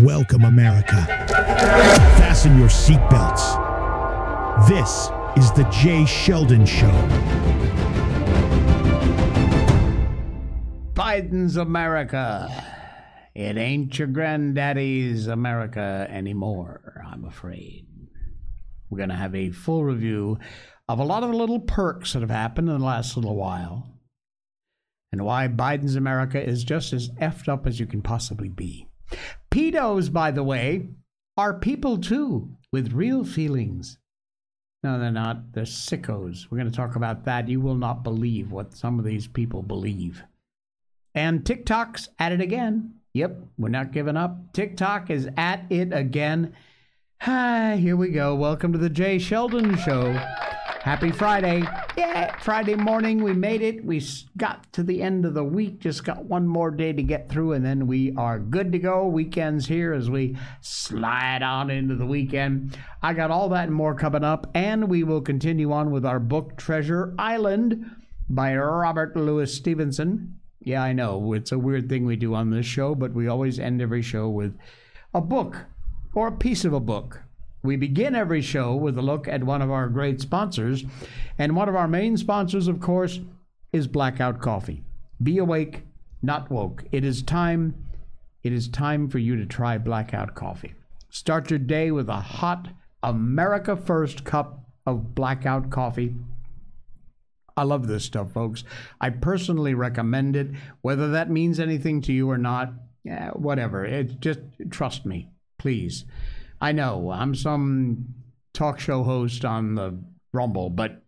Welcome, America. Fasten your seatbelts. This is the Jay Sheldon Show. Biden's America. It ain't your granddaddy's America anymore, I'm afraid. We're going to have a full review of a lot of the little perks that have happened in the last little while and why Biden's America is just as effed up as you can possibly be. Pedos, by the way, are people too, with real feelings. No, they're not. They're sickos. We're going to talk about that. You will not believe what some of these people believe. And TikTok's at it again. Yep, we're not giving up. TikTok is at it again. Hi, here we go. Welcome to the Jay Sheldon Show. Happy Friday. Yeah, uh, Friday morning. We made it. We got to the end of the week. Just got one more day to get through, and then we are good to go. Weekend's here as we slide on into the weekend. I got all that and more coming up, and we will continue on with our book, Treasure Island by Robert Louis Stevenson. Yeah, I know. It's a weird thing we do on this show, but we always end every show with a book or a piece of a book. We begin every show with a look at one of our great sponsors. And one of our main sponsors, of course, is Blackout Coffee. Be awake, not woke. It is time. It is time for you to try Blackout Coffee. Start your day with a hot America First cup of Blackout Coffee. I love this stuff, folks. I personally recommend it. Whether that means anything to you or not, yeah, whatever. It just trust me, please. I know I'm some talk show host on the Rumble, but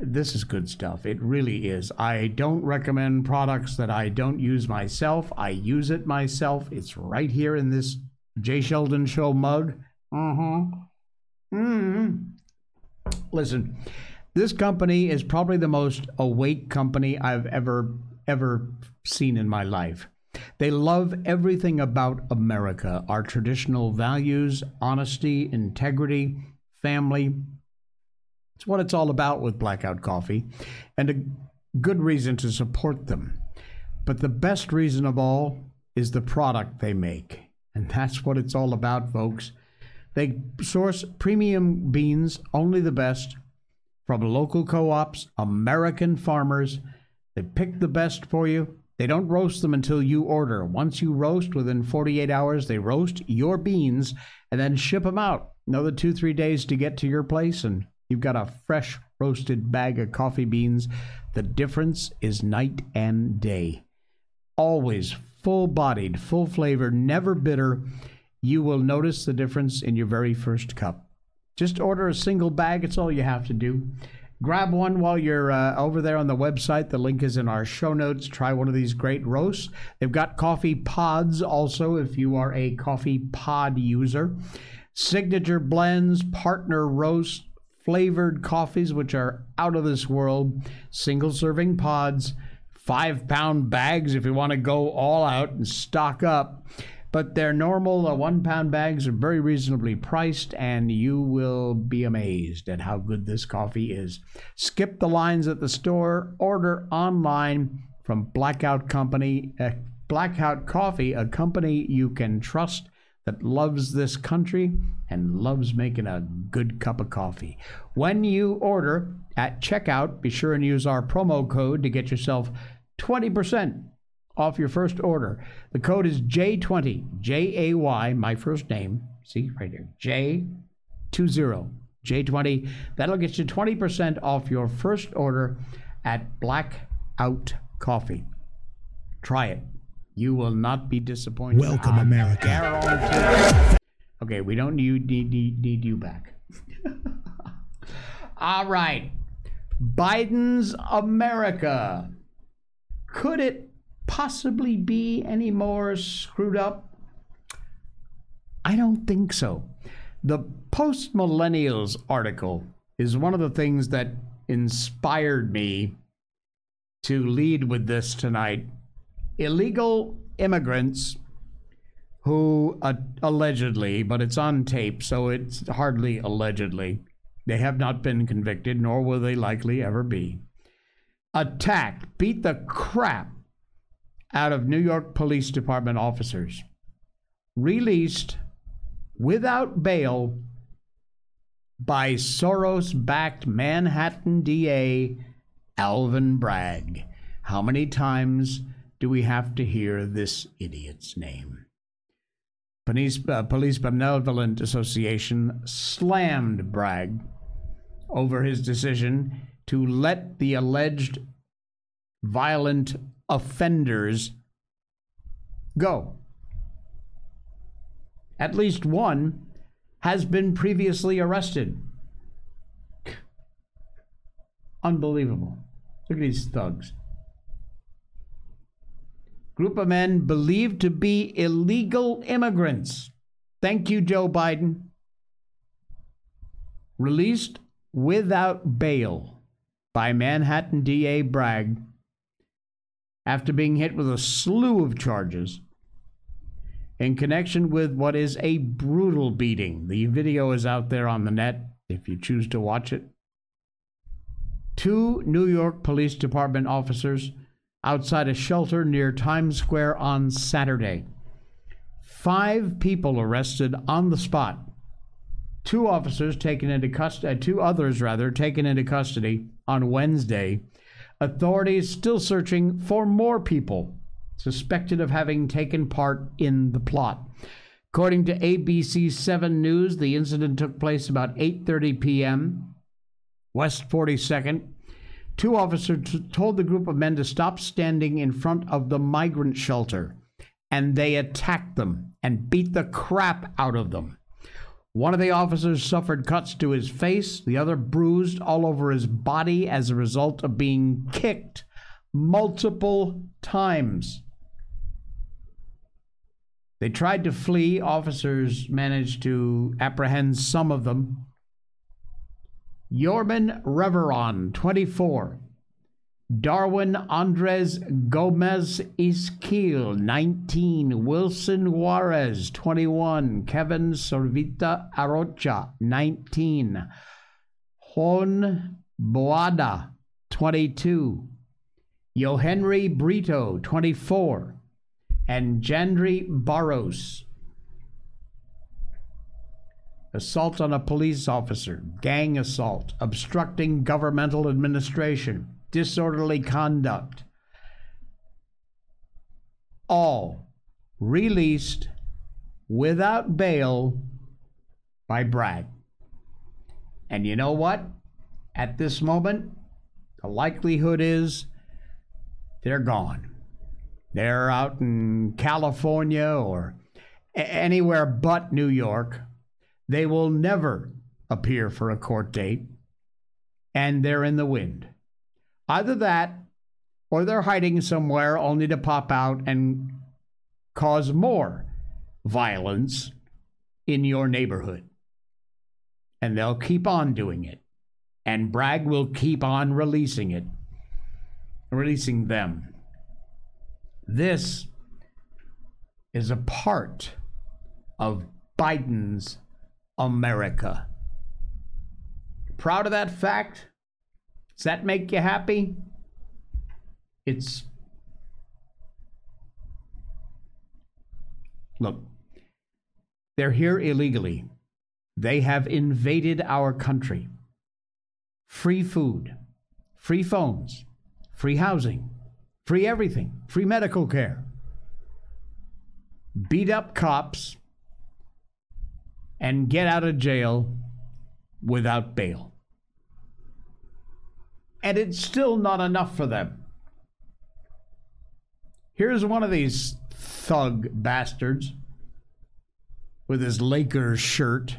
this is good stuff. It really is. I don't recommend products that I don't use myself. I use it myself. It's right here in this Jay Sheldon Show mug. Mm-hmm. Mm-hmm. Listen, this company is probably the most awake company I've ever ever seen in my life. They love everything about America our traditional values, honesty, integrity, family. It's what it's all about with Blackout Coffee, and a good reason to support them. But the best reason of all is the product they make. And that's what it's all about, folks. They source premium beans, only the best, from local co ops, American farmers. They pick the best for you they don't roast them until you order. Once you roast, within 48 hours, they roast your beans and then ship them out. Another two, three days to get to your place, and you've got a fresh roasted bag of coffee beans. The difference is night and day. Always full bodied, full flavor, never bitter. You will notice the difference in your very first cup. Just order a single bag, it's all you have to do. Grab one while you're uh, over there on the website. The link is in our show notes. Try one of these great roasts. They've got coffee pods also if you are a coffee pod user. Signature blends, partner roast, flavored coffees, which are out of this world, single serving pods, five pound bags if you want to go all out and stock up but their normal uh, one pound bags are very reasonably priced, and you will be amazed at how good this coffee is. Skip the lines at the store, order online from Blackout Company, uh, Blackout Coffee, a company you can trust that loves this country and loves making a good cup of coffee. When you order at checkout, be sure and use our promo code to get yourself 20% off your first order. The code is J20, J A Y, my first name. See right here, J20, J20. That'll get you 20% off your first order at Blackout Coffee. Try it. You will not be disappointed. Welcome, I America. guarantee. Okay, we don't need, need, need, need you back. All right. Biden's America. Could it possibly be any more screwed up? I don't think so. The Post Millennials article is one of the things that inspired me to lead with this tonight. Illegal immigrants who uh, allegedly, but it's on tape, so it's hardly allegedly, they have not been convicted, nor will they likely ever be, attacked, beat the crap out of New York Police Department officers. released without bail by Soros backed Manhattan DA Alvin Bragg. How many times do we have to hear this idiot's name? Police, uh, Police Benevolent Association slammed Bragg over his decision to let the alleged violent offenders go. At least one has been previously arrested. Unbelievable. Look at these thugs. Group of men believed to be illegal immigrants. Thank you, Joe Biden. Released without bail by Manhattan DA Bragg after being hit with a slew of charges in connection with what is a brutal beating. The video is out there on the net if you choose to watch it. Two New York Police Department officers outside a shelter near Times Square on Saturday. Five people arrested on the spot. Two officers taken into custody, uh, two others rather, taken into custody on Wednesday. Authorities still searching for more people suspected of having taken part in the plot. According to ABC 7 News, the incident took place about 8:30 p.m. West 42nd. Two officers told the group of men to stop standing in front of the migrant shelter, and they attacked them and beat the crap out of them. One of the officers suffered cuts to his face, the other bruised all over his body as a result of being kicked multiple times. They tried to flee. Officers managed to apprehend some of them. Yorman Reveron, 24. Darwin Andres Gomez Isquil, 19. Wilson Juarez, 21. Kevin Sorvita Arocha, 19. Juan Boada, 22. Yohenry Brito, 24 and Jandri Barros. Assault on a police officer, gang assault, obstructing governmental administration, disorderly conduct. All released without bail by Bragg. And you know what? At this moment, the likelihood is they're gone. They're out in California or anywhere but New York. They will never appear for a court date, and they're in the wind. Either that, or they're hiding somewhere only to pop out and cause more violence in your neighborhood. And they'll keep on doing it. And Bragg will keep on releasing it, releasing them. This is a part of Biden's America. Proud of that fact? Does that make you happy? It's. Look, they're here illegally. They have invaded our country. Free food, free phones, free housing, free everything, free medical care. Beat up cops and get out of jail without bail. And it's still not enough for them. Here's one of these thug bastards with his Lakers shirt.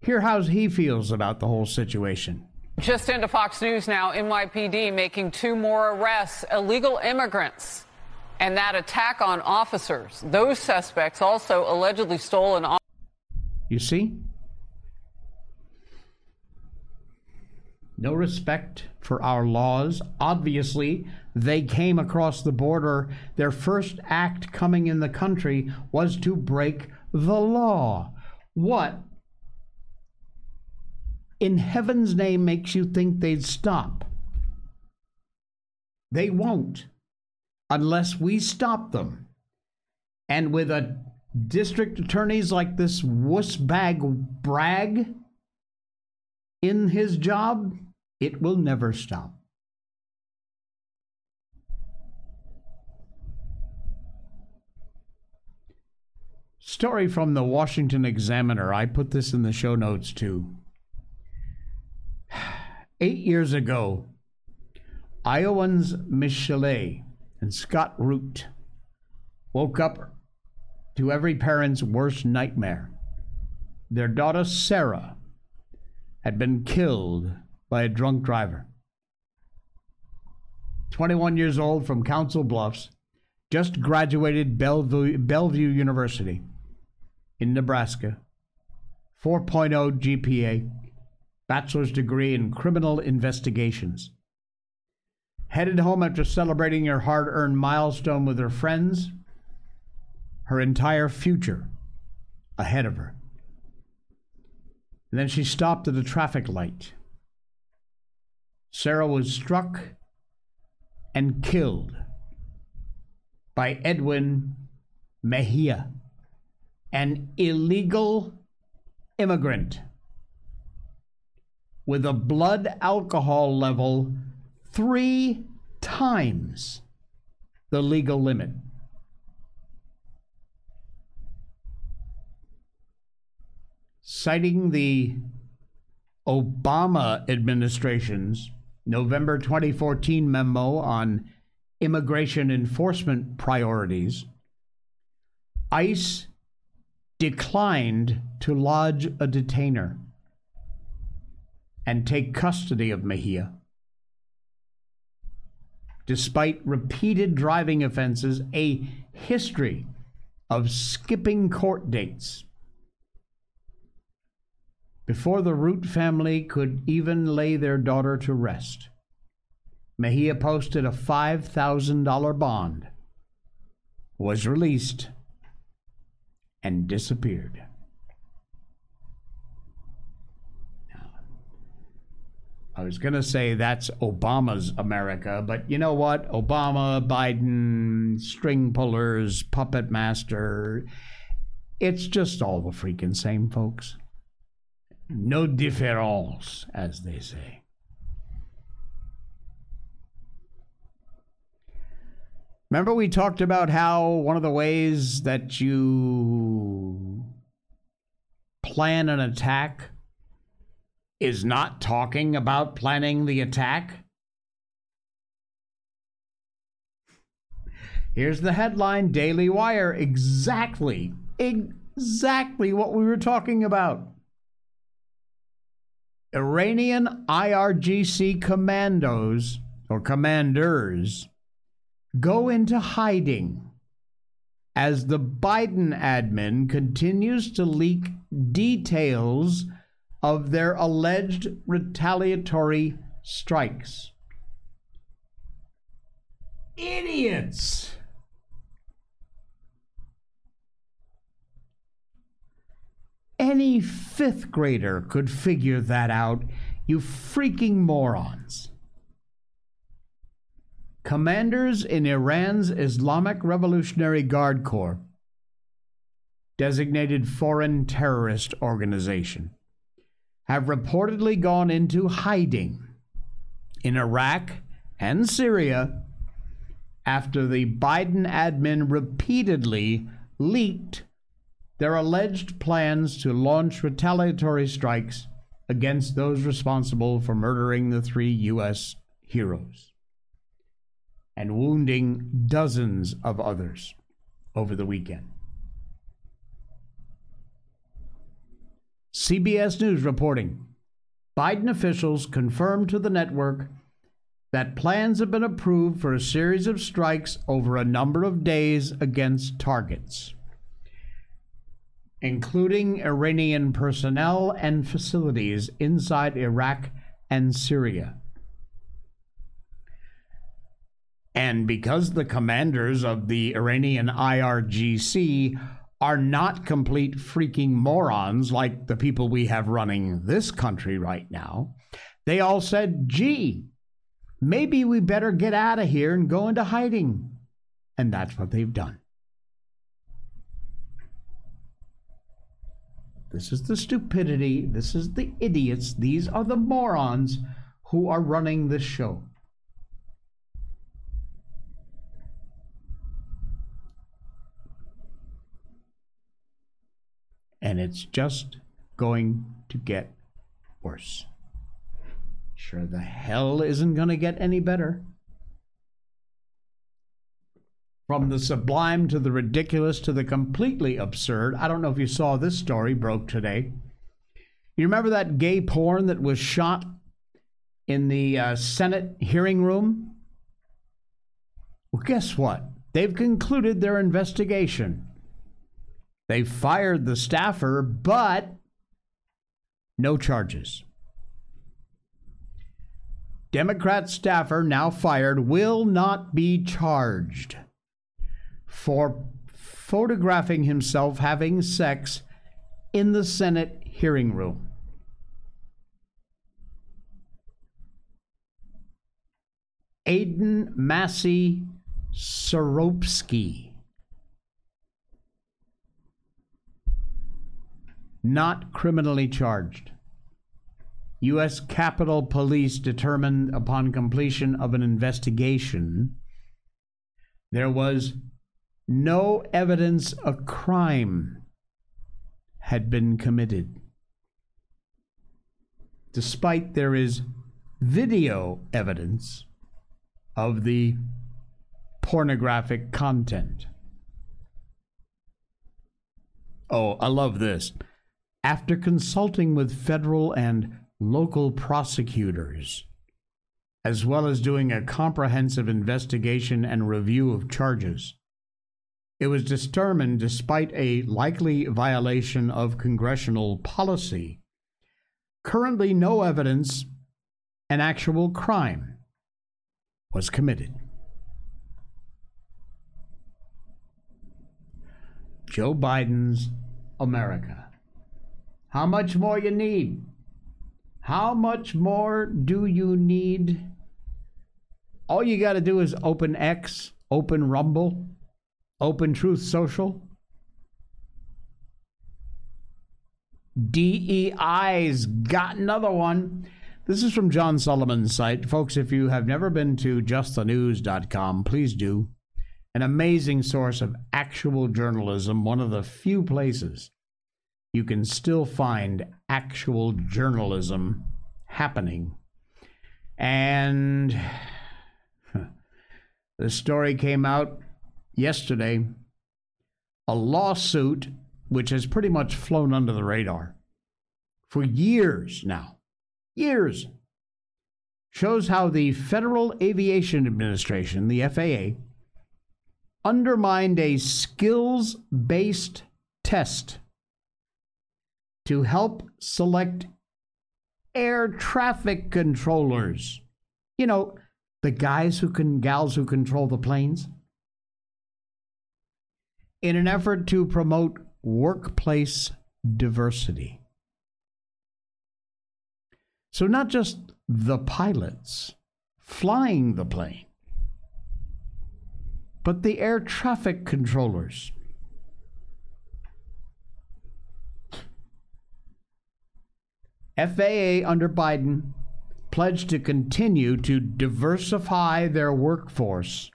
Hear how he feels about the whole situation. Just into Fox News now, NYPD making two more arrests, illegal immigrants, and that attack on officers. Those suspects also allegedly stole an. You see? No respect for our laws. Obviously, they came across the border. Their first act coming in the country was to break the law. What in heaven's name makes you think they'd stop? They won't unless we stop them. And with a district attorneys like this wussbag Bragg in his job, it will never stop. Story from the Washington Examiner. I put this in the show notes too. Eight years ago, Iowans Michelle and Scott Root woke up to every parent's worst nightmare. Their daughter Sarah had been killed by a drunk driver. 21 years old from Council Bluffs, just graduated Bellevue, Bellevue University in Nebraska. 4.0 GPA, bachelor's degree in criminal investigations. Headed home after celebrating her hard earned milestone with her friends, her entire future ahead of her. And then she stopped at a traffic light. Sarah was struck and killed by Edwin Mejia an illegal immigrant with a blood alcohol level three times the legal limit. Citing the Obama administration's November 2014 memo on immigration enforcement priorities, ICE declined to lodge a detainer and take custody of Mejia. Despite repeated driving offenses, a history of skipping court dates. Before the Root family could even lay their daughter to rest, Mejia posted a $5,000 bond, was released, and disappeared. I was going to say that's Obama's America, but you know what? Obama, Biden, string pullers, puppet master. It's just all the freaking same, folks. No difference, as they say. Remember, we talked about how one of the ways that you plan an attack is not talking about planning the attack? Here's the headline Daily Wire. Exactly, exactly what we were talking about. Iranian IRGC commandos or commanders go into hiding as the Biden admin continues to leak details of their alleged retaliatory strikes. Idiots! Any fifth grader could figure that out, you freaking morons. Commanders in Iran's Islamic Revolutionary Guard Corps, designated foreign terrorist organization, have reportedly gone into hiding in Iraq and Syria after the Biden admin repeatedly leaked their alleged plans to launch retaliatory strikes against those responsible for murdering the three U.S. heroes and wounding dozens of others over the weekend. CBS News reporting Biden officials confirmed to the network that plans have been approved for a series of strikes over a number of days against targets, including Iranian personnel and facilities inside Iraq and Syria. And because the commanders of the Iranian IRGC are not complete freaking morons like the people we have running this country right now, they all said, gee, maybe we better get out of here and go into hiding. And that's what they've done. This is the stupidity. This is the idiots. These are the morons who are running this show. And it's just going to get worse. Sure, the hell isn't going to get any better. From the sublime to the ridiculous to the completely absurd. I don't know if you saw this story broke today. You remember that gay porn that was shot in the uh, Senate hearing room? Well, guess what? They've concluded their investigation. They fired the staffer, but no charges. Democrat staffer, now fired, will not be charged for photographing himself having sex in the Senate hearing room. Aidan Massey Soropsky. Not criminally charged. U.S. Capitol Police determined upon completion of an investigation there was no evidence a crime had been committed, despite there is video evidence of the pornographic content. Oh, I love this. After consulting with federal and local prosecutors, as well as doing a comprehensive investigation and review of charges, it was determined, despite a likely violation of congressional policy, currently no evidence an actual crime was committed. Joe Biden's America. How much more you need? How much more do you need? All you got to do is open X, open Rumble, Open Truth Social. DEI's got another one. This is from John Solomon's site. Folks, if you have never been to justthenews.com, please do. An amazing source of actual journalism, one of the few places you can still find actual journalism happening. And the story came out yesterday a lawsuit which has pretty much flown under the radar for years now. Years. Shows how the Federal Aviation Administration, the FAA, undermined a skills based test to help select air traffic controllers. You know, the guys who can, gals who control the planes in an effort to promote workplace diversity. So, not just the pilots flying the plane, but the air traffic controllers. FAA under Biden pledged to continue to diversify their workforce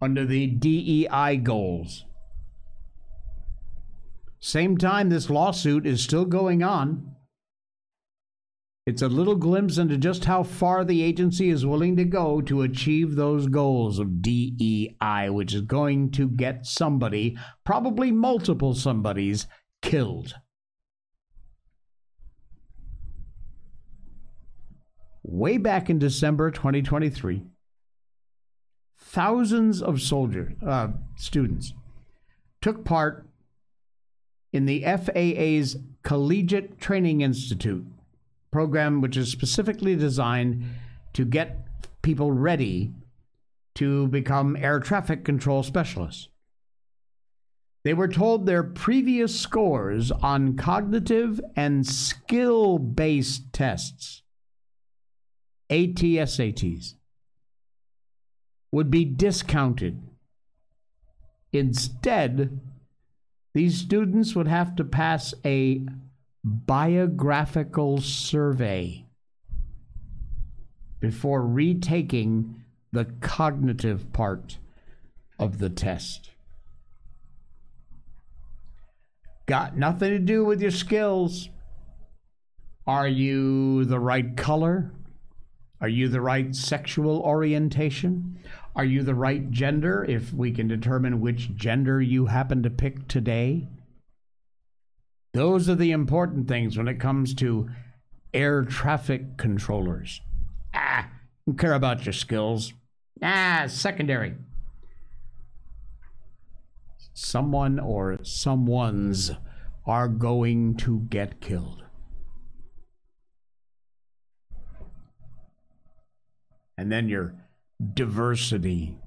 under the DEI goals. Same time, this lawsuit is still going on. It's a little glimpse into just how far the agency is willing to go to achieve those goals of DEI, which is going to get somebody, probably multiple somebodies, killed. Way back in December 2023, thousands of soldiers, uh, students, took part in the FAA's Collegiate Training Institute program, which is specifically designed to get people ready to become air traffic control specialists. They were told their previous scores on cognitive and skill based tests, ATSATs, would be discounted. Instead, these students would have to pass a biographical survey before retaking the cognitive part of the test. Got nothing to do with your skills. Are you the right color? Are you the right sexual orientation? Are you the right gender if we can determine which gender you happen to pick today? Those are the important things when it comes to air traffic controllers. Ah, don't care about your skills. Ah, secondary. Someone or someone's are going to get killed. And then your diversity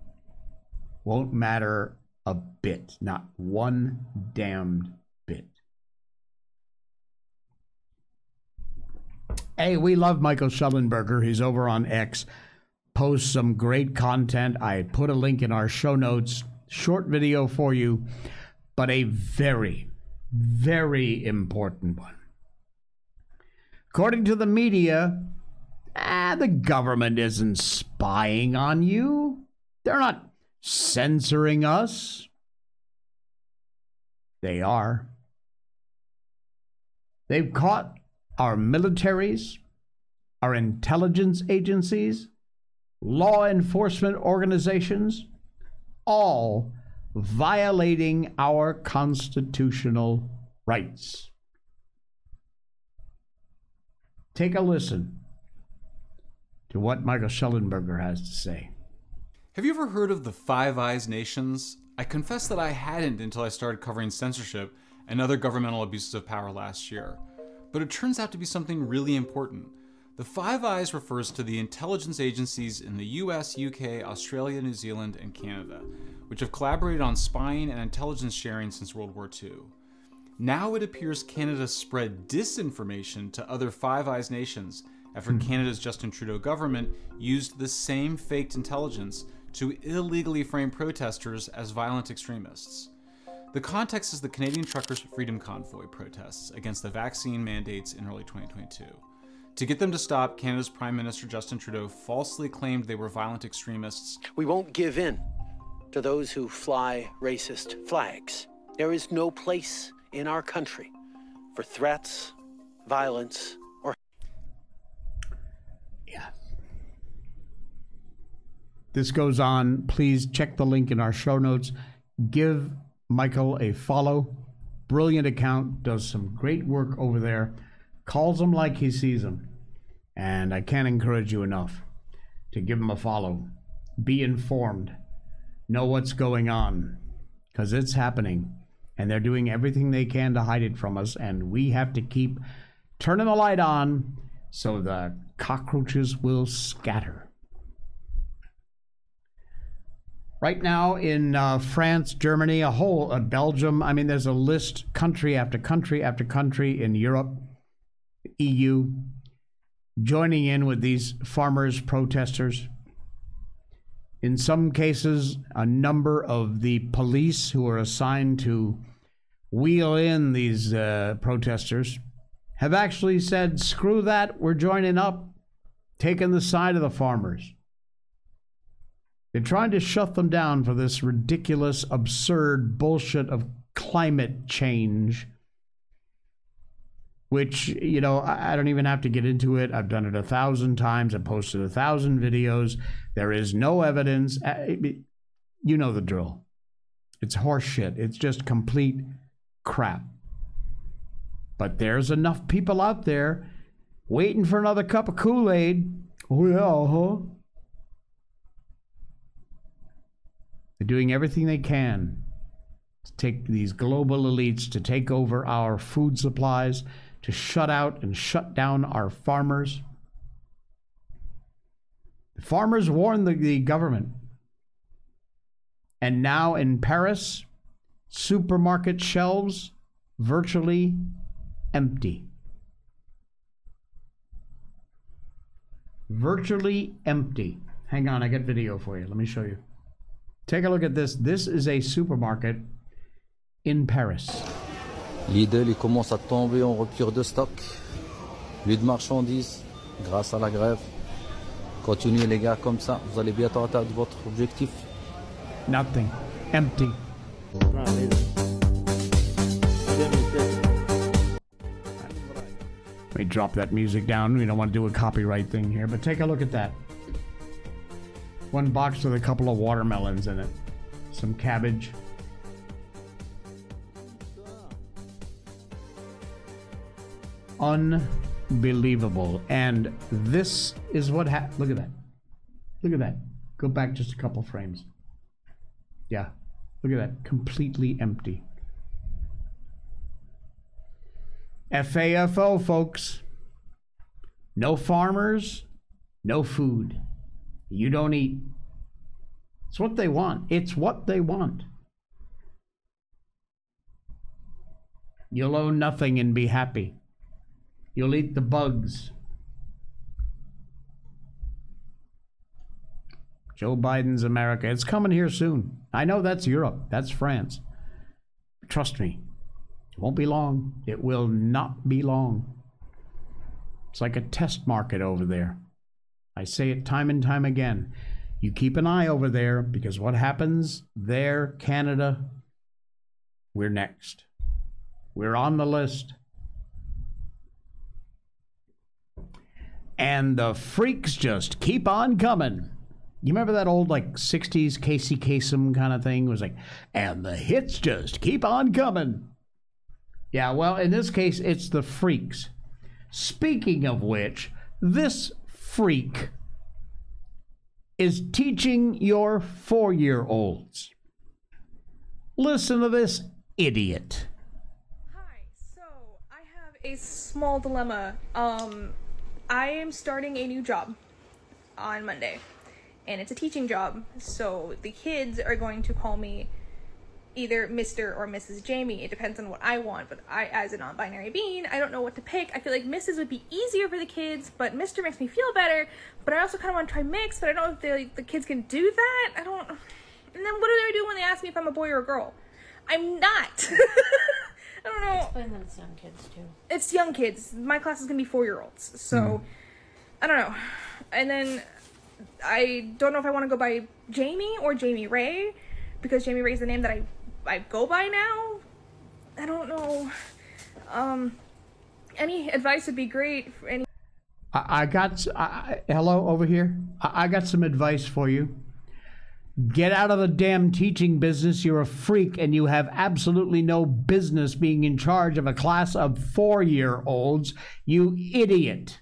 won't matter a bit, not one damned bit. Hey, we love Michael Shellenberger. He's over on X. Posts some great content. I put a link in our show notes. Short video for you, but a very, very important one. According to the media, ah, the government isn't spying on you. They're not censoring us. They are. They've caught our militaries, our intelligence agencies, law enforcement organizations, all violating our constitutional rights. Take a listen to what Michael Shellenberger has to say. Have you ever heard of the Five Eyes Nations? I confess that I hadn't until I started covering censorship and other governmental abuses of power last year. But it turns out to be something really important. The Five Eyes refers to the intelligence agencies in the US, UK, Australia, New Zealand, and Canada, which have collaborated on spying and intelligence sharing since World War II. Now it appears Canada spread disinformation to other Five Eyes nations after hmm. Canada's Justin Trudeau government used the same faked intelligence to illegally frame protesters as violent extremists. The context is the Canadian Truckers Freedom Convoy protests against the vaccine mandates in early 2022. To get them to stop, Canada's Prime Minister Justin Trudeau falsely claimed they were violent extremists We won't give in to those who fly racist flags. There is no place in our country for threats, violence, or Yeah. This goes on. Please check the link in our show notes. Give Michael a follow. Brilliant account, does some great work over there. Calls them like he sees them. And I can't encourage you enough to give him a follow. Be informed. Know what's going on. Because it's happening. And they're doing everything they can to hide it from us. And we have to keep turning the light on so the cockroaches will scatter. Right now in uh, France, Germany, a whole uh, Belgium. I mean, there's a list, country after country after country in Europe, EU, joining in with these farmers protesters. In some cases, a number of the police who are assigned to wheel in these uh, protesters have actually said, screw that, we're joining up, taking the side of the farmers. They're trying to shut them down for this ridiculous, absurd bullshit of climate change, which, you know, I I don't even have to get into it. I've done it a thousand times. I've posted a thousand videos. There is no evidence. Uh, You know the drill. It's horseshit. It's just complete crap. But there's enough people out there waiting for another cup of Kool Aid. Oh, yeah, huh? They're doing everything they can to take these global elites to take over our food supplies, to shut out and shut down our farmers. The farmers warned the, the government. And now in Paris, supermarket shelves virtually empty. Virtually empty. Hang on, I got video for you. Let me show you. Take a look at this. This is a supermarket in Paris. Lidl il commence à tomber en rupture de stock. Plus de marchandises grâce à la grève. Continuez les gars comme ça, vous allez bientôt atteindre votre objectif. Nothing. Empty. Let me drop that music down. We don't want to do a copyright thing here, but take a look at that. One box with a couple of watermelons in it, some cabbage. Unbelievable. And this is what happened. Look at that. Look at that. Go back just a couple frames. Yeah. Look at that. Completely empty. FAFO, folks. No farmers, no food. You don't eat. It's what they want. It's what they want. You'll own nothing and be happy. You'll eat the bugs. Joe Biden's America. It's coming here soon. I know that's Europe. That's France. Trust me. It won't be long. It will not be long. It's like a test market over there. I say it time and time again. You keep an eye over there because what happens there, Canada, we're next. We're on the list. And the freaks just keep on coming. You remember that old like 60s Casey Kasem kind of thing? It was like, and the hits just keep on coming. Yeah, well, in this case, it's the freaks. Speaking of which, this freak is teaching your four year olds. Listen to this idiot. Hi. So I have a small dilemma. Um, I am starting a new job on Monday, and it's a teaching job. So the kids are going to call me either Mr. or Mrs. Jamie. It depends on what I want, but I, as a non binary being, I don't know what to pick. I feel like Mrs. would be easier for the kids, but Mr. makes me feel better. But I also kind of want to try mix, but I don't know if they, like, the kids can do that. I don't. And then what do they do when they ask me if I'm a boy or a girl? I'm not. I don't know. Explain that it's young kids too. It's young kids. My class is gonna be four year olds, so hmm. I don't know. And then I don't know if I want to go by Jamie or Jamie Ray because Jamie Ray is the name that I I go by now. I don't know. Um, any advice would be great. For any I, got. I, hello, over here. I got some advice for you. Get out of the damn teaching business. You're a freak and you have absolutely no business being in charge of a class of four year olds. You idiot.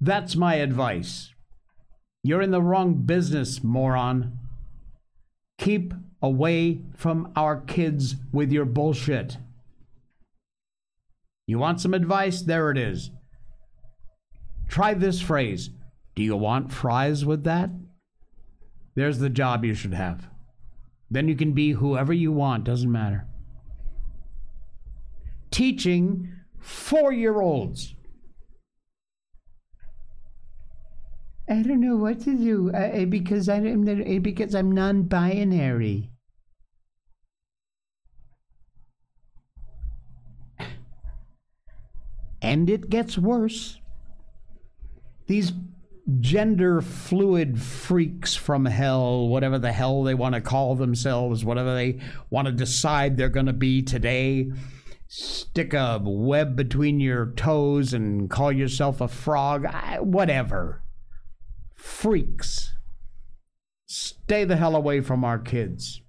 That's my advice. You're in the wrong business, moron. Keep away from our kids with your bullshit. You want some advice? There it is. Try this phrase Do you want fries with that? There's the job you should have. Then you can be whoever you want, doesn't matter. Teaching four year olds. I don't know what to do uh, because I'm uh, because I'm non-binary. And it gets worse. These gender fluid freaks from hell, whatever the hell they want to call themselves, whatever they want to decide they're going to be today, stick a web between your toes and call yourself a frog, I, whatever. Freaks. Stay the hell away from our kids.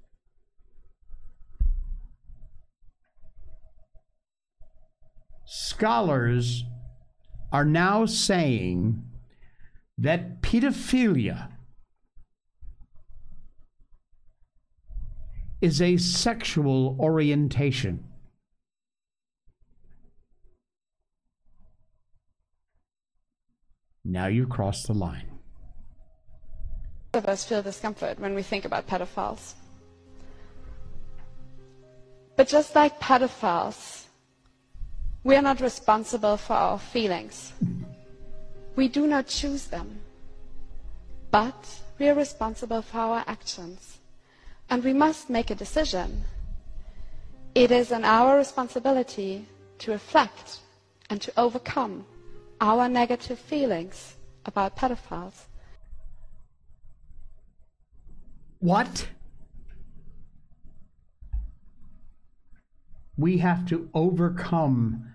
Scholars are now saying that pedophilia is a sexual orientation. Now you cross the line. Of us feel discomfort when we think about pedophiles. But just like pedophiles, we are not responsible for our feelings. We do not choose them. But we are responsible for our actions. And we must make a decision. It is an our responsibility to reflect and to overcome our negative feelings about pedophiles. What? We have to overcome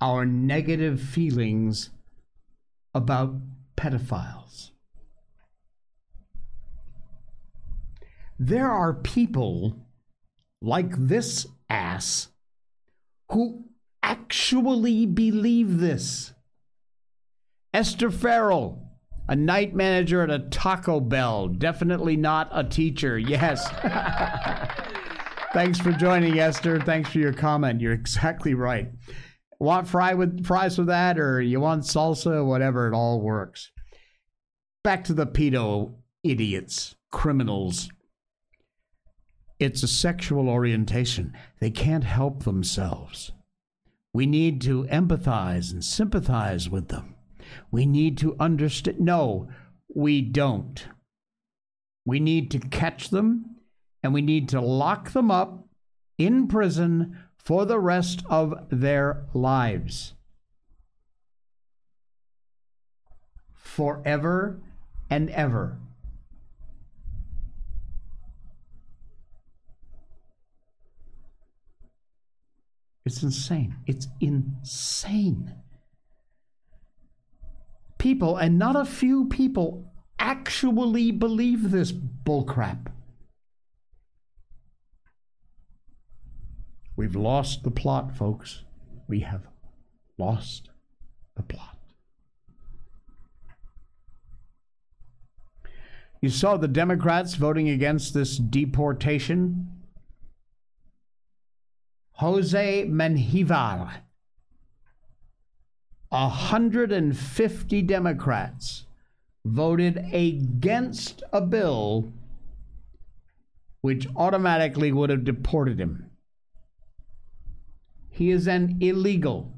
our negative feelings about pedophiles. There are people like this ass who actually believe this. Esther Farrell, a night manager at a Taco Bell, definitely not a teacher. Yes. Thanks for joining, Esther. Thanks for your comment. You're exactly right. Want fry with fries with that, or you want salsa, whatever, it all works. Back to the pedo idiots, criminals. It's a sexual orientation. They can't help themselves. We need to empathize and sympathize with them. We need to understand. No, we don't. We need to catch them and we need to lock them up in prison for the rest of their lives. Forever and ever. It's insane. It's insane. People, and not a few people, actually believe this bullcrap. We've lost the plot, folks. We have lost the plot. You saw the Democrats voting against this deportation. Jose Menjivar, 150 Democrats voted against a bill which automatically would have deported him. He is an illegal.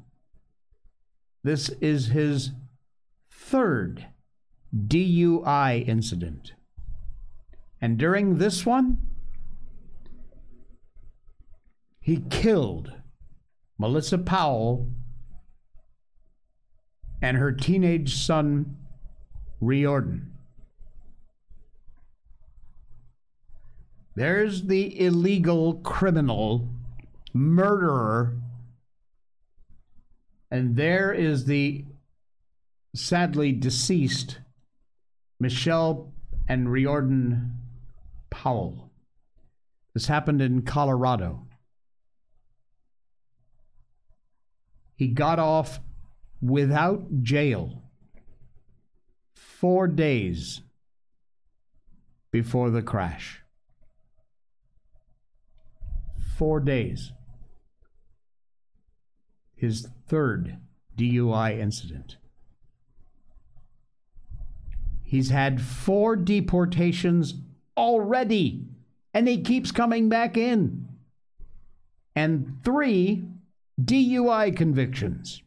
This is his third DUI incident. And during this one, he killed Melissa Powell and her teenage son, Riordan. There's the illegal criminal murderer and there is the sadly deceased Michelle and Riordan Powell. This happened in Colorado. He got off without jail four days before the crash. Four days his third DUI incident. He's had four deportations already, and he keeps coming back in. And three DUI convictions.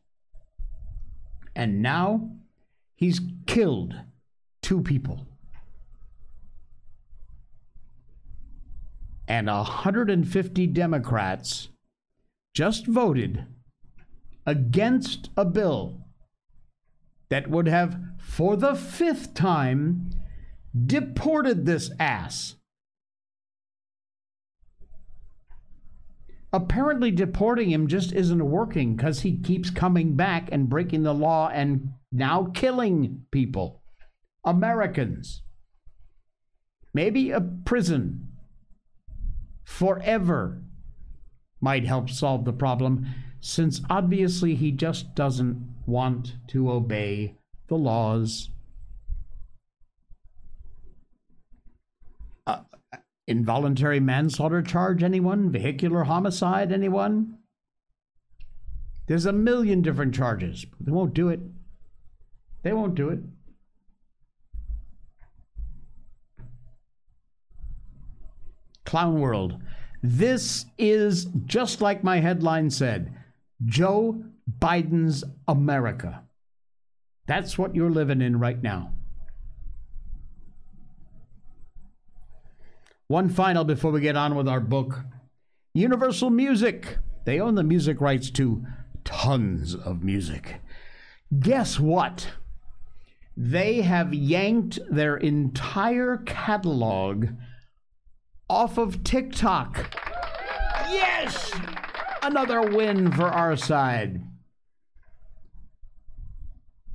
And now he's killed two people. And 150 Democrats just voted against a bill that would have, for the fifth time, deported this ass. Apparently, deporting him just isn't working because he keeps coming back and breaking the law and now killing people, Americans. Maybe a prison forever might help solve the problem since obviously he just doesn't want to obey the laws. Uh, involuntary manslaughter charge, anyone? Vehicular homicide, anyone? There's a million different charges. They won't do it. They won't do it. Clown World. This is just like my headline said Joe Biden's America. That's what you're living in right now. One final before we get on with our book. Universal Music. They own the music rights to tons of music. Guess what? They have yanked their entire catalog off of TikTok. Yes! Another win for our side.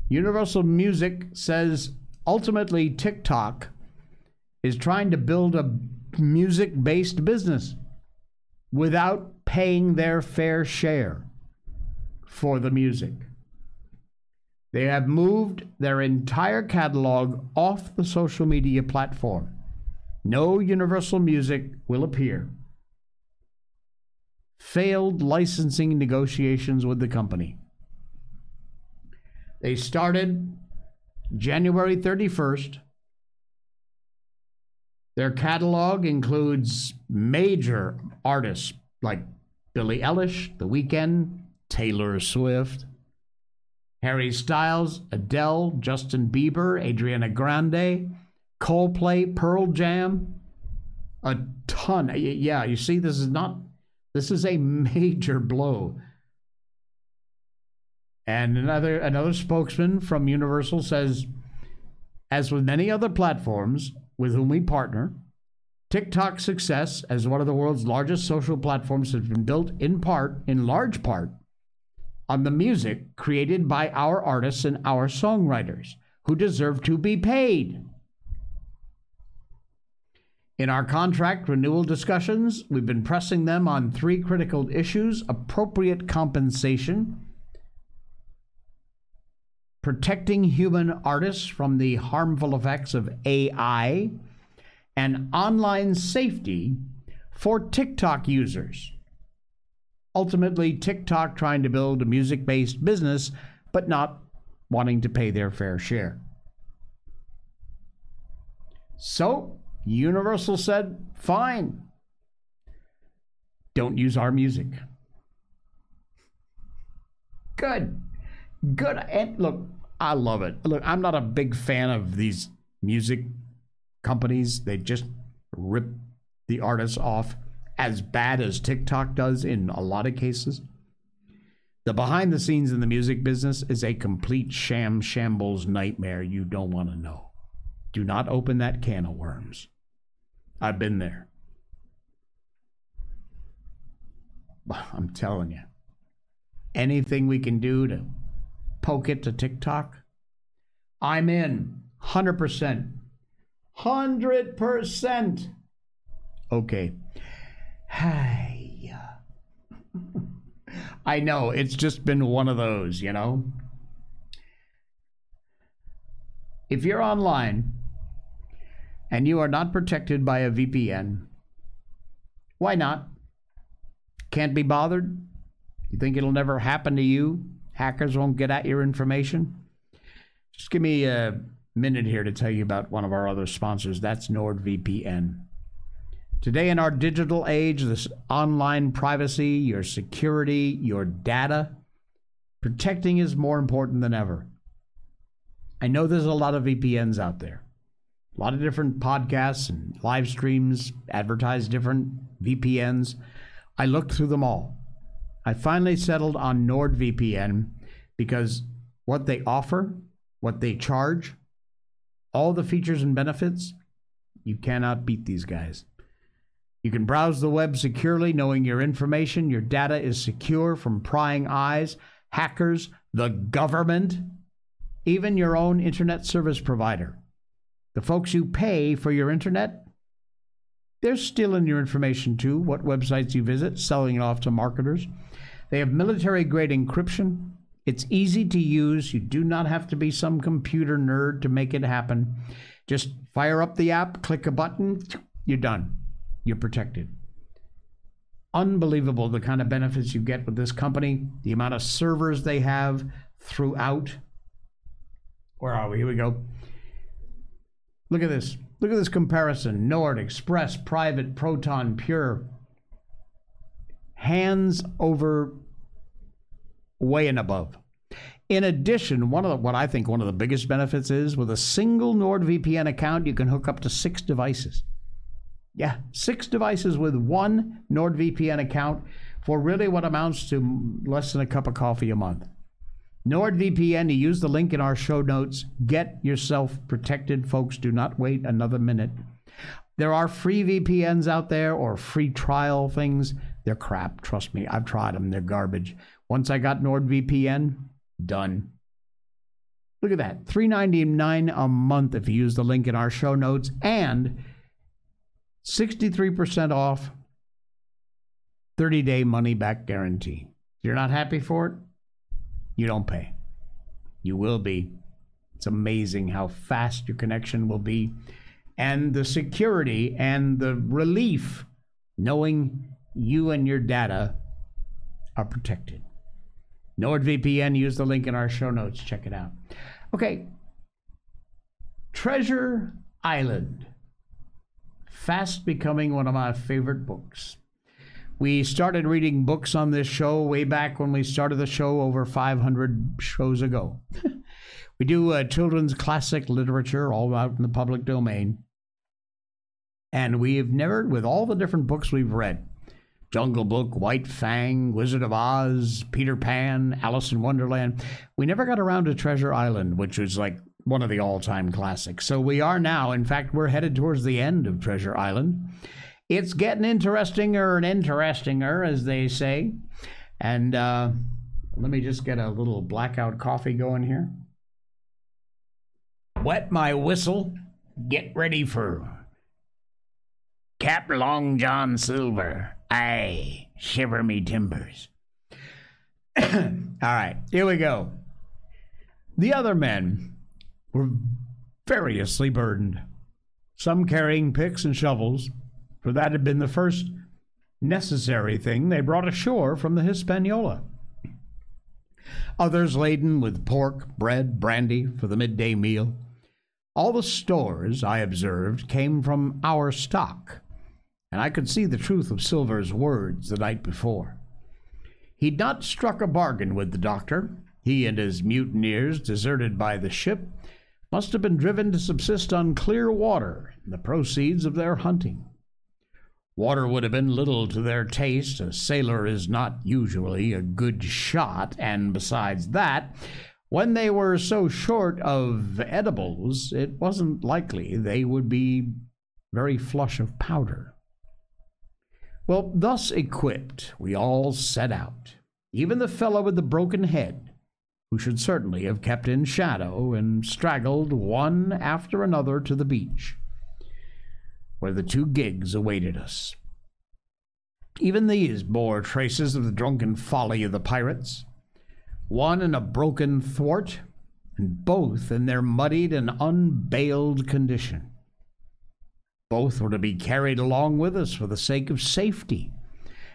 Universal Music says ultimately TikTok is trying to build a music based business without paying their fair share for the music. They have moved their entire catalog off the social media platform. No Universal Music will appear. Failed licensing negotiations with the company. They started January 31st. Their catalog includes major artists like Billie Eilish, The Weeknd, Taylor Swift, Harry Styles, Adele, Justin Bieber, Adriana Grande, Coldplay, Pearl Jam, a ton. Yeah, you see, this is not, this is a major blow. And another another spokesman from Universal says, as with many other platforms with whom we partner, TikTok's success as one of the world's largest social platforms has been built in part, in large part, on the music created by our artists and our songwriters who deserve to be paid. In our contract renewal discussions, we've been pressing them on three critical issues appropriate compensation, protecting human artists from the harmful effects of AI, and online safety for TikTok users. Ultimately, TikTok trying to build a music based business, but not wanting to pay their fair share. So, Universal said, fine, don't use our music. Good. Good. And look, I love it. Look, I'm not a big fan of these music companies. They just rip the artists off as bad as TikTok does in a lot of cases. The behind the scenes in the music business is a complete sham shambles nightmare you don't want to know. Do not open that can of worms. I've been there. I'm telling you. Anything we can do to poke it to TikTok, I'm in 100%. 100%. Okay. Hi. Uh, I know, it's just been one of those, you know? If you're online and you are not protected by a VPN, why not? Can't be bothered? You think it'll never happen to you? Hackers won't get at your information? Just give me a minute here to tell you about one of our other sponsors. That's NordVPN. Today, in our digital age, this online privacy, your security, your data, protecting is more important than ever. I know there's a lot of VPNs out there. A lot of different podcasts and live streams advertise different VPNs. I looked through them all. I finally settled on NordVPN because what they offer, what they charge, all the features and benefits, you cannot beat these guys. You can browse the web securely, knowing your information, your data is secure from prying eyes, hackers, the government, even your own internet service provider. The folks you pay for your internet, they're stealing your information too, what websites you visit, selling it off to marketers. They have military grade encryption. It's easy to use. You do not have to be some computer nerd to make it happen. Just fire up the app, click a button, you're done you're protected. Unbelievable the kind of benefits you get with this company, the amount of servers they have throughout. Where are we? Here we go. Look at this. Look at this comparison Nord, Express, Private, Proton, Pure. Hands over, way and above. In addition, one of the, what I think one of the biggest benefits is with a single NordVPN account, you can hook up to six devices. Yeah, six devices with one NordVPN account for really what amounts to less than a cup of coffee a month. NordVPN, you use the link in our show notes. Get yourself protected, folks. Do not wait another minute. There are free VPNs out there or free trial things. They're crap. Trust me. I've tried them. They're garbage. Once I got NordVPN, done. Look at that. $3.99 a month if you use the link in our show notes and 63% off 30 day money back guarantee. If you're not happy for it, you don't pay. You will be. It's amazing how fast your connection will be and the security and the relief knowing you and your data are protected. NordVPN, use the link in our show notes. Check it out. Okay. Treasure Island. Fast becoming one of my favorite books. We started reading books on this show way back when we started the show over 500 shows ago. we do uh, children's classic literature all out in the public domain. And we've never, with all the different books we've read Jungle Book, White Fang, Wizard of Oz, Peter Pan, Alice in Wonderland we never got around to Treasure Island, which is like one of the all time classics. So we are now, in fact, we're headed towards the end of Treasure Island. It's getting interestinger and interestinger, as they say. And uh, let me just get a little blackout coffee going here. Wet my whistle. Get ready for Cap Long John Silver. Aye, shiver me timbers. All right, here we go. The other men were variously burdened, some carrying picks and shovels, for that had been the first necessary thing they brought ashore from the Hispaniola. Others laden with pork, bread, brandy for the midday meal. All the stores, I observed, came from our stock and I could see the truth of Silver's words the night before. He'd not struck a bargain with the doctor. He and his mutineers, deserted by the ship, must have been driven to subsist on clear water and the proceeds of their hunting. Water would have been little to their taste. A sailor is not usually a good shot, and besides that, when they were so short of edibles, it wasn't likely they would be very flush of powder. Well, thus equipped, we all set out, even the fellow with the broken head, who should certainly have kept in shadow and straggled one after another to the beach, where the two gigs awaited us. Even these bore traces of the drunken folly of the pirates, one in a broken thwart, and both in their muddied and unbaled condition. Both were to be carried along with us for the sake of safety.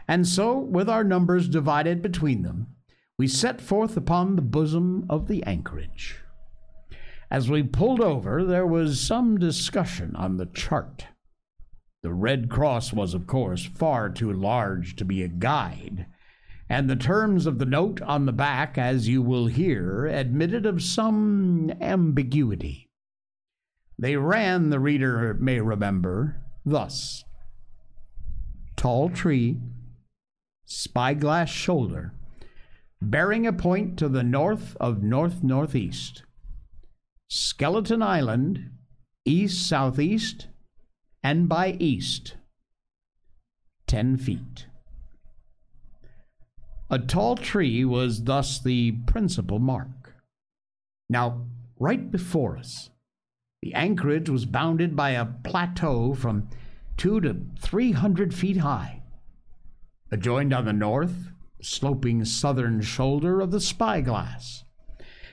And so, with our numbers divided between them, we set forth upon the bosom of the anchorage. As we pulled over, there was some discussion on the chart. The Red Cross was, of course, far too large to be a guide, and the terms of the note on the back, as you will hear, admitted of some ambiguity. They ran, the reader may remember, thus Tall tree, spyglass shoulder, bearing a point to the north of north northeast. Skeleton Island, east southeast, and by east, 10 feet. A tall tree was thus the principal mark. Now, right before us, the anchorage was bounded by a plateau from two to three hundred feet high. Adjoined on the north, sloping southern shoulder of the spyglass,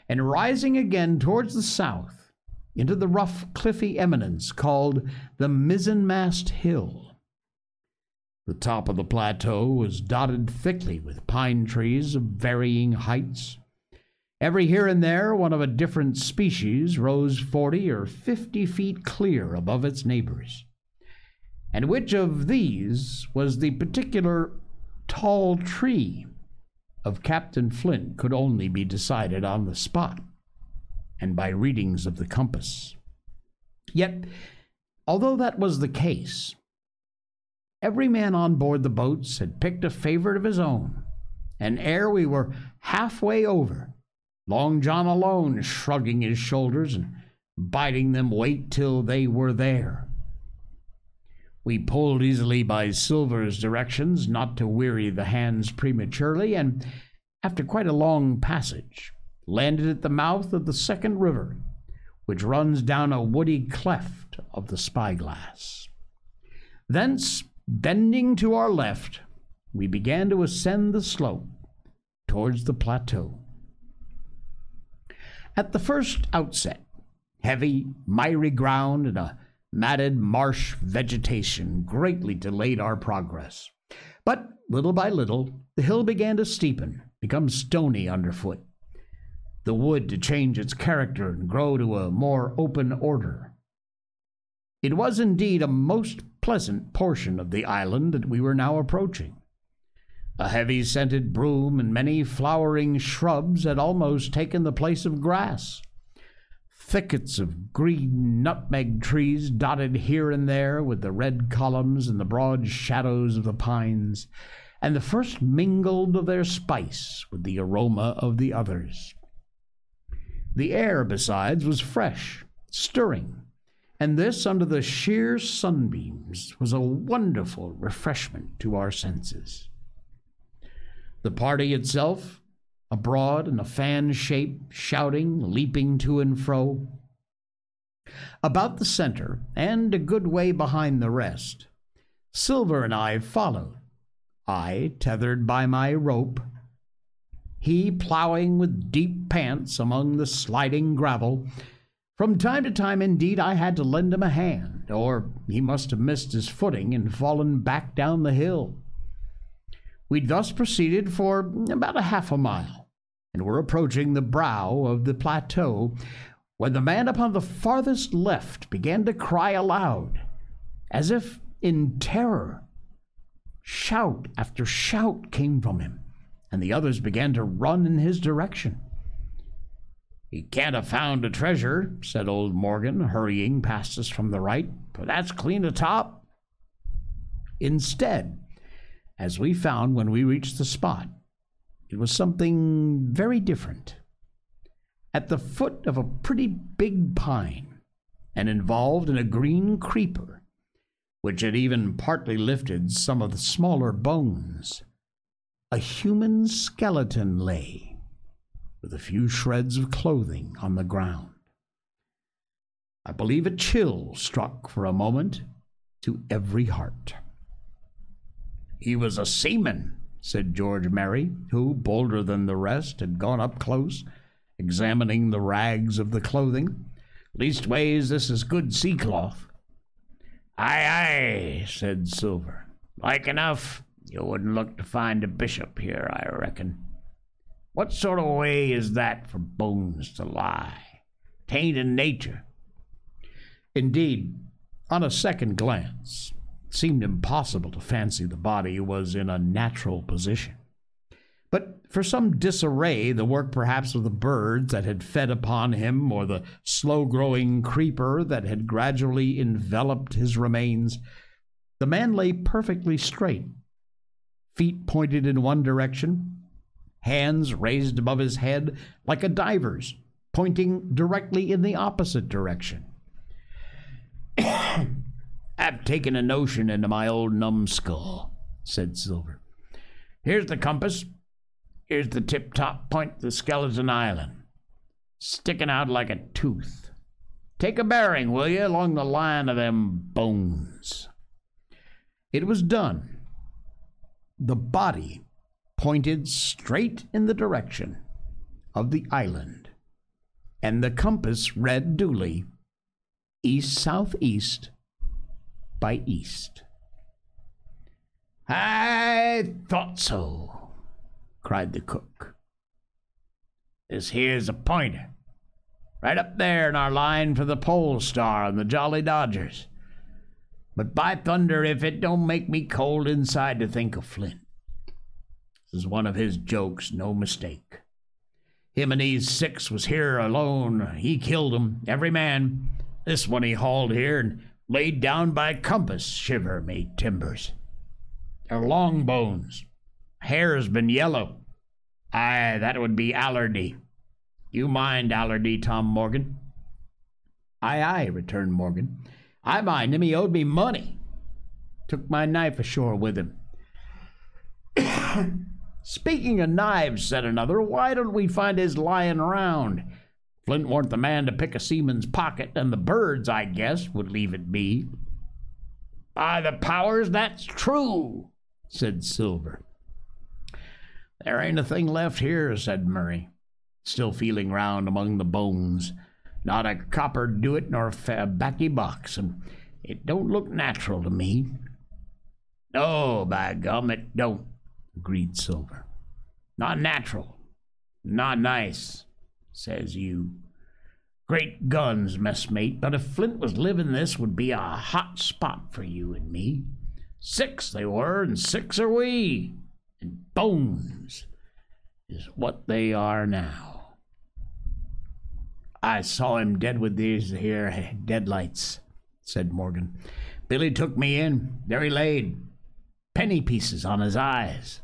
and rising again towards the south into the rough cliffy eminence called the mizzenmast hill. The top of the plateau was dotted thickly with pine trees of varying heights, Every here and there, one of a different species rose 40 or 50 feet clear above its neighbors. And which of these was the particular tall tree of Captain Flint could only be decided on the spot and by readings of the compass. Yet, although that was the case, Every man on board the boats had picked a favorite of his own, and ere we were halfway over, Long John alone shrugging his shoulders and bidding them wait till they were there. We pulled easily by Silver's directions, not to weary the hands prematurely, and after quite a long passage, landed at the mouth of the second river, which runs down a woody cleft of the spyglass. Thence, bending to our left, we began to ascend the slope towards the plateau. At the first outset, heavy, miry ground and a matted marsh vegetation greatly delayed our progress. But little by little, the hill began to steepen, become stony underfoot, the wood to change its character and grow to a more open order. It was indeed a most pleasant portion of the island that we were now approaching. A heavy scented broom and many flowering shrubs had almost taken the place of grass. Thickets of green nutmeg trees dotted here and there with the red columns and the broad shadows of the pines, and the first mingled of their spice with the aroma of the others. The air, besides, was fresh, stirring, and this, under the sheer sunbeams, was a wonderful refreshment to our senses. The party itself, abroad in a fan shape, shouting, leaping to and fro. About the center, and a good way behind the rest, Silver and I followed, I tethered by my rope, he plowing with deep pants among the sliding gravel. From time to time, indeed, I had to lend him a hand, or he must have missed his footing and fallen back down the hill. We thus proceeded for about a half a mile, and were approaching the brow of the plateau when the man upon the farthest left began to cry aloud, as if in terror. Shout after shout came from him, and the others began to run in his direction. He can't have found a treasure, said old Morgan, hurrying past us from the right, for that's clean atop. Instead, as we found when we reached the spot, it was something very different. At the foot of a pretty big pine, and involved in a green creeper, which had even partly lifted some of the smaller bones, a human skeleton lay, with a few shreds of clothing on the ground. I believe a chill struck for a moment to every heart. He was a seaman, said George Merry, who, bolder than the rest, had gone up close, examining the rags of the clothing. Leastways, this is good sea cloth. Aye, aye, said Silver. Like enough. You wouldn't look to find a bishop here, I reckon. What sort of way is that for bones to lie? Tain't in nature. Indeed, on a second glance, seemed impossible to fancy the body was in a natural position. But for some disarray, the work perhaps of the birds that had fed upon him, or the slow growing creeper that had gradually enveloped his remains, the man lay perfectly straight, feet pointed in one direction, hands raised above his head like a diver's, pointing directly in the opposite direction. I've taken a notion into my old numbskull, said Silver. Here's the compass. Here's the tip top point of the skeleton island, sticking out like a tooth. Take a bearing, will you, along the line of them bones. It was done. The body pointed straight in the direction of the island, and the compass read duly east southeast by east. I thought so, cried the cook. This here's a pointer. Right up there in our line for the Pole Star and the Jolly Dodgers. But by thunder, if it don't make me cold inside to think of Flint. This is one of his jokes, no mistake. Him and these six was here alone. He killed 'em, every man. This one he hauled here and laid down by compass. Shiver me timbers. They're long bones. Hair has been yellow. Aye, that would be Allerdy. You mind Allerdy, Tom Morgan? Aye, aye, returned Morgan. I mind him. He owed me money. Took my knife ashore with him. Speaking of knives, said another, why don't we find his lying around? Flint weren't the man to pick a seaman's pocket, and the birds, I guess, would leave it be. By the powers, that's true, said Silver. There ain't a thing left here, said Merry, still feeling round among the bones. Not a copper doit nor a backy box, and it don't look natural to me. No, by gum, it don't, agreed Silver. Not natural, not nice, says you. Great guns, messmate, but if Flint was living, this would be a hot spot for you and me. Six they were, and six are we and bones is what they are now. I saw him dead with these here deadlights, said Morgan. Billy took me in. There he laid. Penny pieces on his eyes.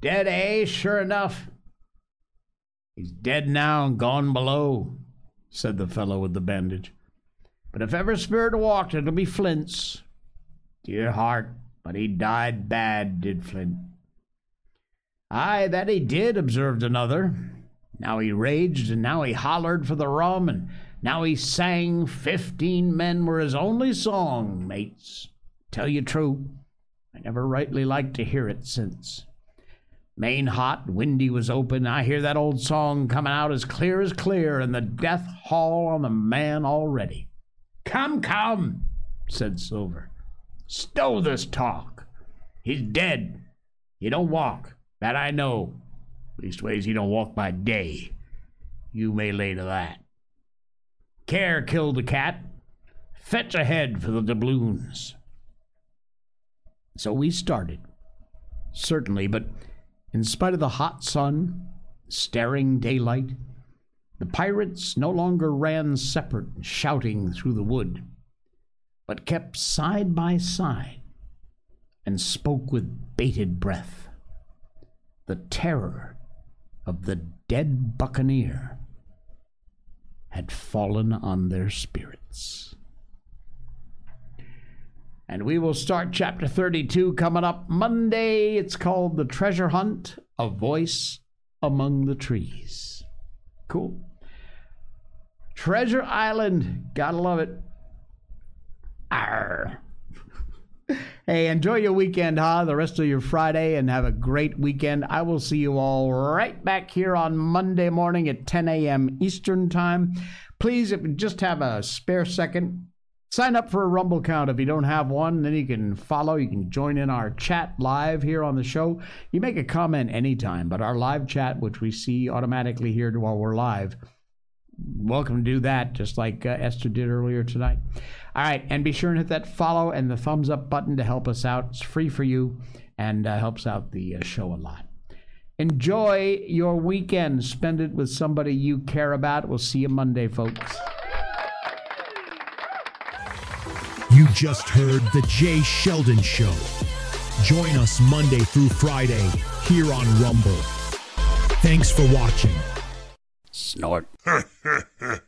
Dead, eh? Sure enough. He's dead now and gone below, said the fellow with the bandage. But if ever spirit walked, it'll be Flint's. Dear heart, but he died bad, did Flint. Aye, that he did, observed another. Now he raged, and now he hollered for the rum, and now he sang fifteen men were his only song, mates. Tell you true, I never rightly liked to hear it since. Main hot, windy was open. I hear that old song coming out as clear as clear, and the death haul on the man already. Come, come, said Silver. Stow this talk. He's dead. He don't walk. That I know. Leastways, he don't walk by day. You may lay to that. Care killed the cat. Fetch a head for the doubloons. So we started. Certainly, but in spite of the hot sun, staring daylight, the pirates no longer ran separate, shouting through the wood but kept side by side and spoke with bated breath. The terror of the dead buccaneer had fallen on their spirits. And we will start chapter 32 coming up Monday. It's called The Treasure Hunt A Voice Among the Trees. Cool. Treasure Island. Gotta love it. Arr. hey, enjoy your weekend, huh? The rest of your Friday, and have a great weekend. I will see you all right back here on Monday morning at 10 a.m. Eastern Time. Please, if you just have a spare second, sign up for a Rumble account. If you don't have one, then you can follow. You can join in our chat live here on the show. You make a comment anytime, but our live chat, which we see automatically here while we're live, welcome to do that, just like uh, Esther did earlier tonight. All right, and be sure and hit that follow and the thumbs up button to help us out. It's free for you and uh, helps out the uh, show a lot. Enjoy your weekend. Spend it with somebody you care about. We'll see you Monday, folks. You just heard The Jay Sheldon Show. Join us Monday through Friday here on Rumble. Thanks for watching. Snort.